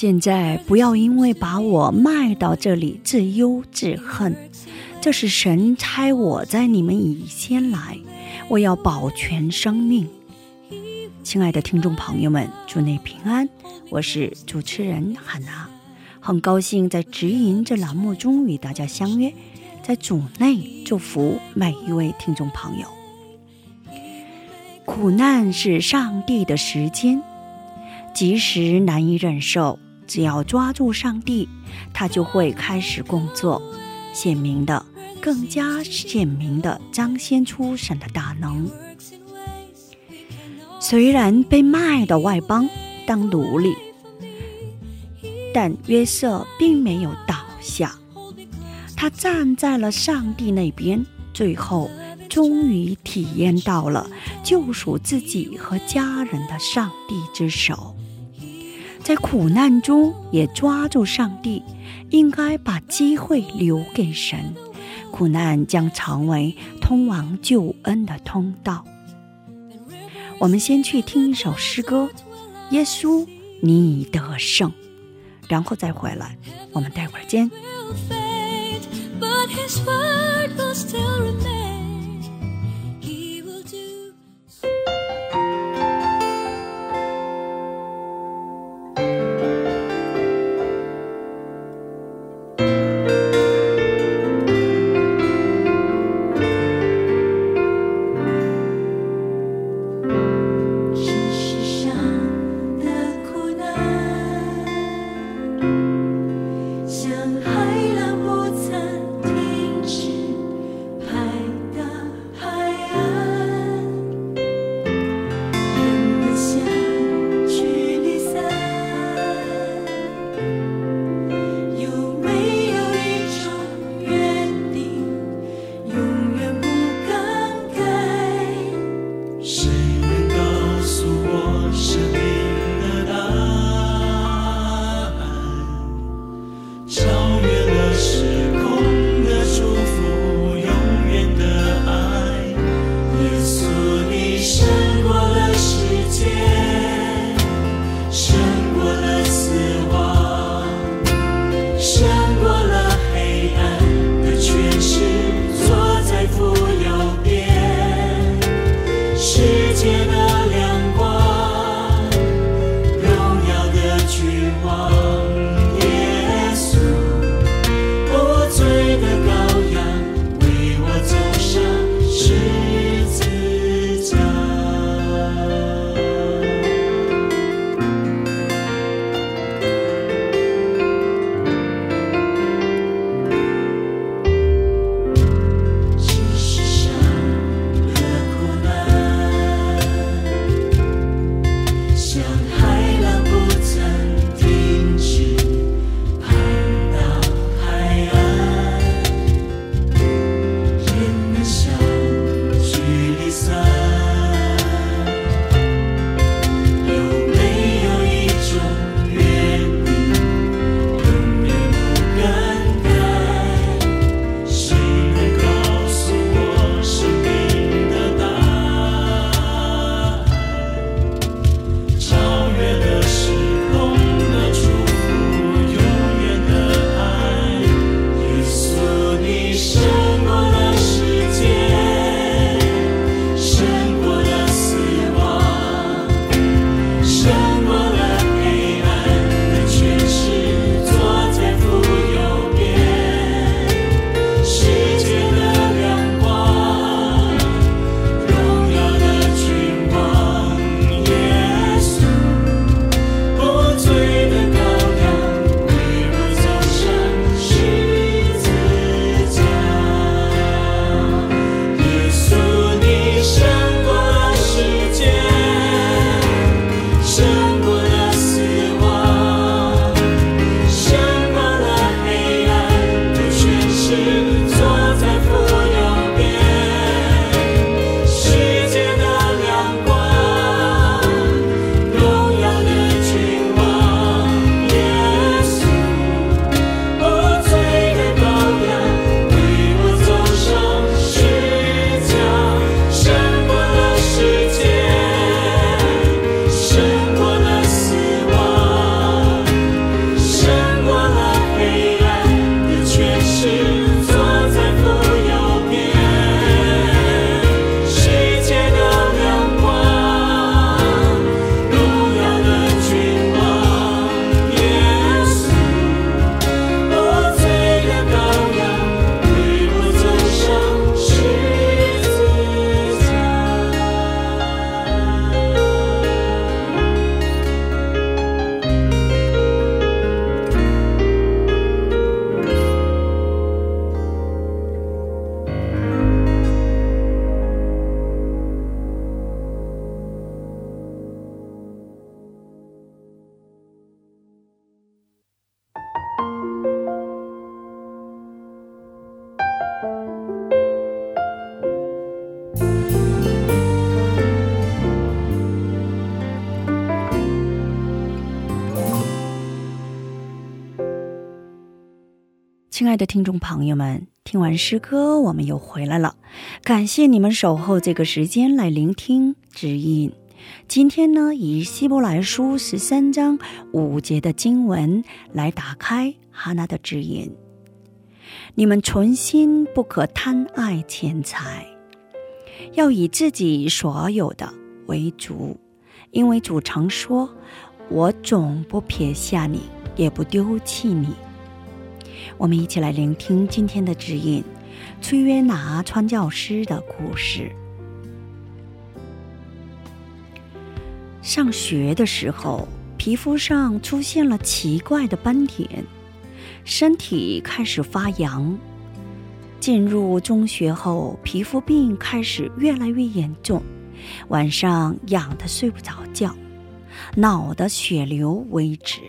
现在不要因为把我卖到这里自忧自恨，这是神差我在你们以先来，我要保全生命。亲爱的听众朋友们，祝内平安，我是主持人汉娜，很高兴在直营这栏目中与大家相约，在主内祝福每一位听众朋友。苦难是上帝的时间，即使难以忍受，只要抓住上帝，他就会开始工作，显明的、更加显明的彰显出神的大能。虽然被卖到外邦当奴隶，但约瑟并没有倒下，他站在了上帝那边，最后终于体验到了救赎自己和家人的上帝之手。在苦难中也抓住上帝，应该把机会留给神。苦难将成为通往救恩的通道。我们先去听一首诗歌，《耶稣，你得胜》，然后再回来。我们待会儿见。亲爱的听众朋友们，听完诗歌，我们又回来了。感谢你们守候这个时间来聆听指引。今天呢，以希伯来书十三章五节的经文来打开哈娜的指引。你们存心不可贪爱钱财，要以自己所有的为主，因为主常说：“我总不撇下你，也不丢弃你。”我们一起来聆听今天的指引，崔约拿传教师的故事。上学的时候，皮肤上出现了奇怪的斑点，身体开始发痒。进入中学后，皮肤病开始越来越严重，晚上痒得睡不着觉，脑的血流为止。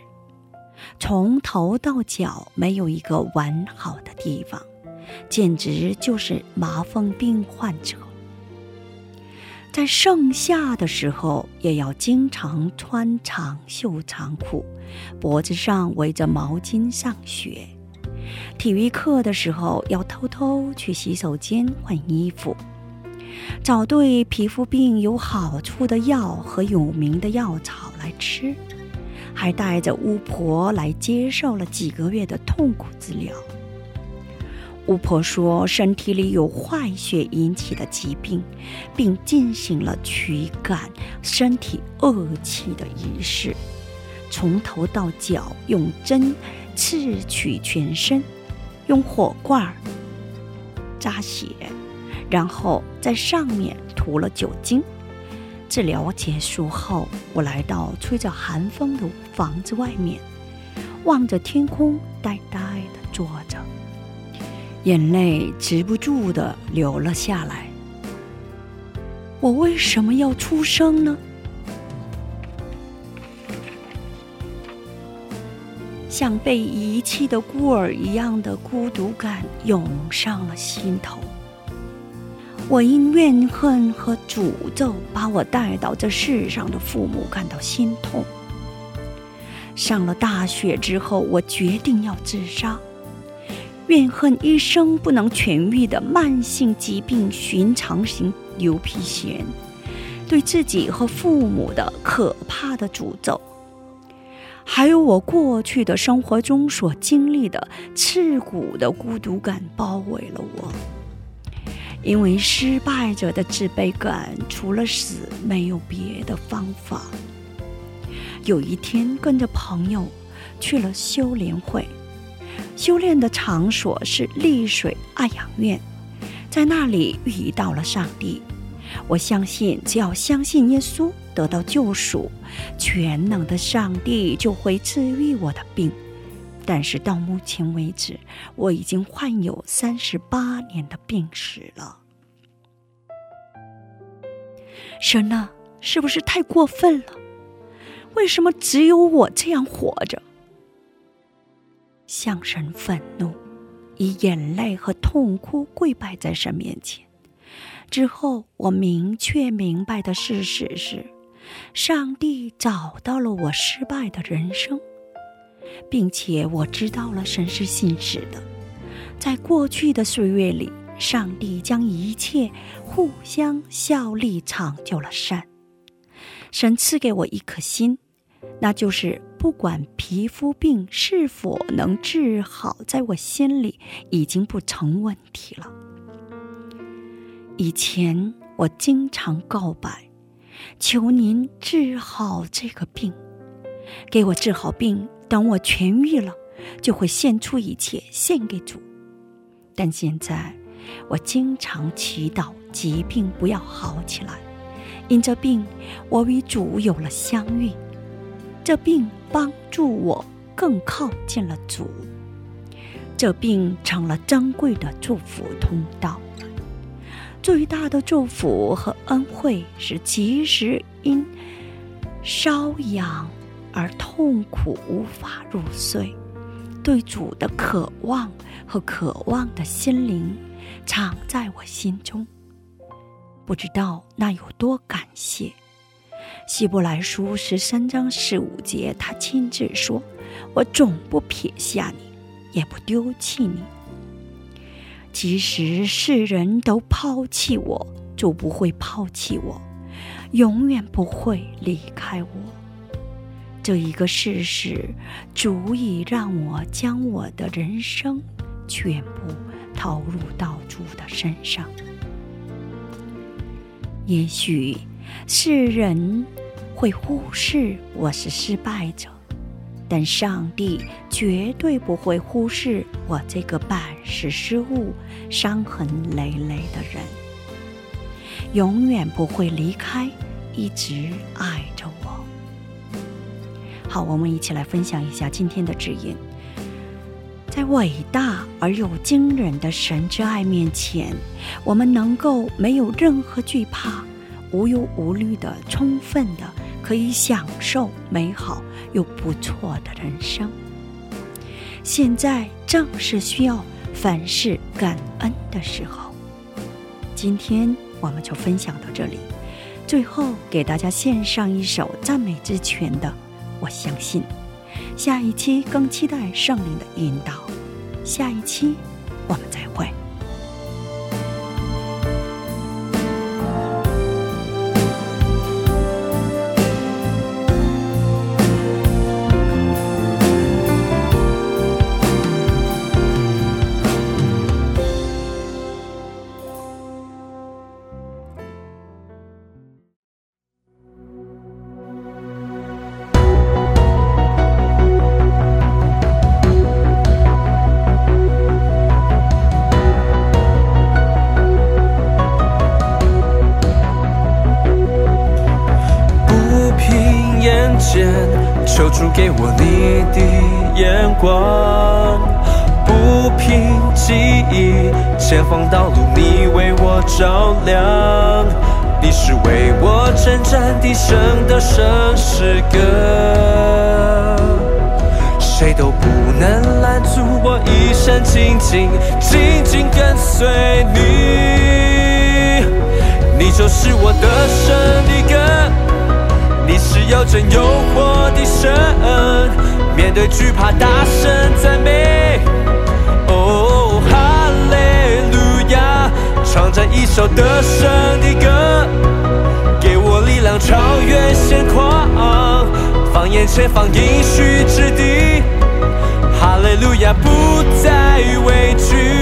从头到脚没有一个完好的地方，简直就是麻风病患者。在盛夏的时候，也要经常穿长袖长裤，脖子上围着毛巾上学。体育课的时候，要偷偷去洗手间换衣服，找对皮肤病有好处的药和有名的药草来吃。还带着巫婆来接受了几个月的痛苦治疗。巫婆说身体里有坏血引起的疾病，并进行了驱赶身体恶气的仪式，从头到脚用针刺取全身，用火罐扎血，然后在上面涂了酒精。治疗结束后，我来到吹着寒风的房子外面，望着天空，呆呆地坐着，眼泪止不住地流了下来。我为什么要出生呢？像被遗弃的孤儿一样的孤独感涌上了心头。我因怨恨和诅咒把我带到这世上的父母感到心痛。上了大学之后，我决定要自杀。怨恨一生不能痊愈的慢性疾病——寻常型牛皮癣，对自己和父母的可怕的诅咒，还有我过去的生活中所经历的刺骨的孤独感，包围了我。因为失败者的自卑感，除了死没有别的方法。有一天，跟着朋友去了修炼会，修炼的场所是丽水爱养院，在那里遇到了上帝。我相信，只要相信耶稣得到救赎，全能的上帝就会治愈我的病。但是到目前为止，我已经患有三十八年的病史了。神啊，是不是太过分了？为什么只有我这样活着？向神愤怒，以眼泪和痛哭跪拜在神面前。之后，我明确明白的事实是，上帝找到了我失败的人生。并且我知道了神是信实的，在过去的岁月里，上帝将一切互相效力，成就了善。神赐给我一颗心，那就是不管皮肤病是否能治好，在我心里已经不成问题了。以前我经常告白，求您治好这个病，给我治好病。等我痊愈了，就会献出一切献给主。但现在，我经常祈祷疾病不要好起来。因这病，我与主有了相遇。这病帮助我更靠近了主。这病成了珍贵的祝福通道。最大的祝福和恩惠是及时因瘙痒。而痛苦无法入睡，对主的渴望和渴望的心灵，藏在我心中。不知道那有多感谢。希伯来书十三章十五节，他亲自说：“我总不撇下你，也不丢弃你。即使世人都抛弃我，就不会抛弃我，永远不会离开我。这一个事实，足以让我将我的人生全部投入到主的身上。也许世人会忽视我是失败者。但上帝绝对不会忽视我这个办事失误、伤痕累累的人，永远不会离开，一直爱着我。好，我们一起来分享一下今天的指引。在伟大而又惊人的神之爱面前，我们能够没有任何惧怕，无忧无虑的、充分的。可以享受美好又不错的人生。现在正是需要凡事感恩的时候。今天我们就分享到这里。最后给大家献上一首赞美之泉的《我相信》。下一期更期待圣灵的引导。下一期我们再会。给我你的眼光，不凭记忆，前方道路你为我照亮。你是为我征战的胜的胜诗歌，谁都不能拦阻我一生紧紧紧紧跟随你，你就是我的胜的歌。你是有真有活的神，面对惧怕大声赞美。哦，哈利路亚，唱着一首得胜的歌，给我力量超越现况，放眼前方应许之地。哈利路亚，不再畏惧。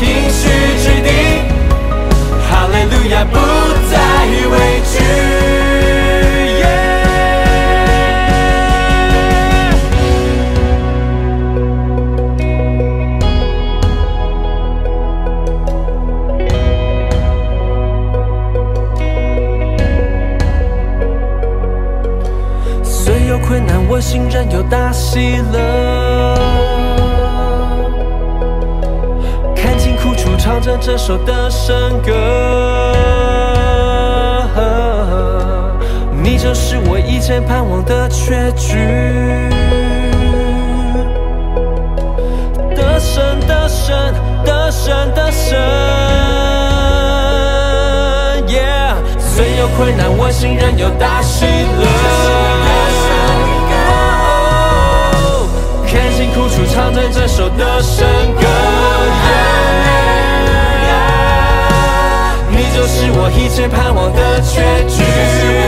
应许之地，哈利路亚，不再畏惧。虽有困难，我心仍有大喜乐。这首的圣歌，你就是我一切盼望的结局。得胜，得胜，得胜，得胜。Yeah，虽有困难，我心仍有大喜乐。看清苦楚，唱着这首的神歌。就是我一直盼望的结局。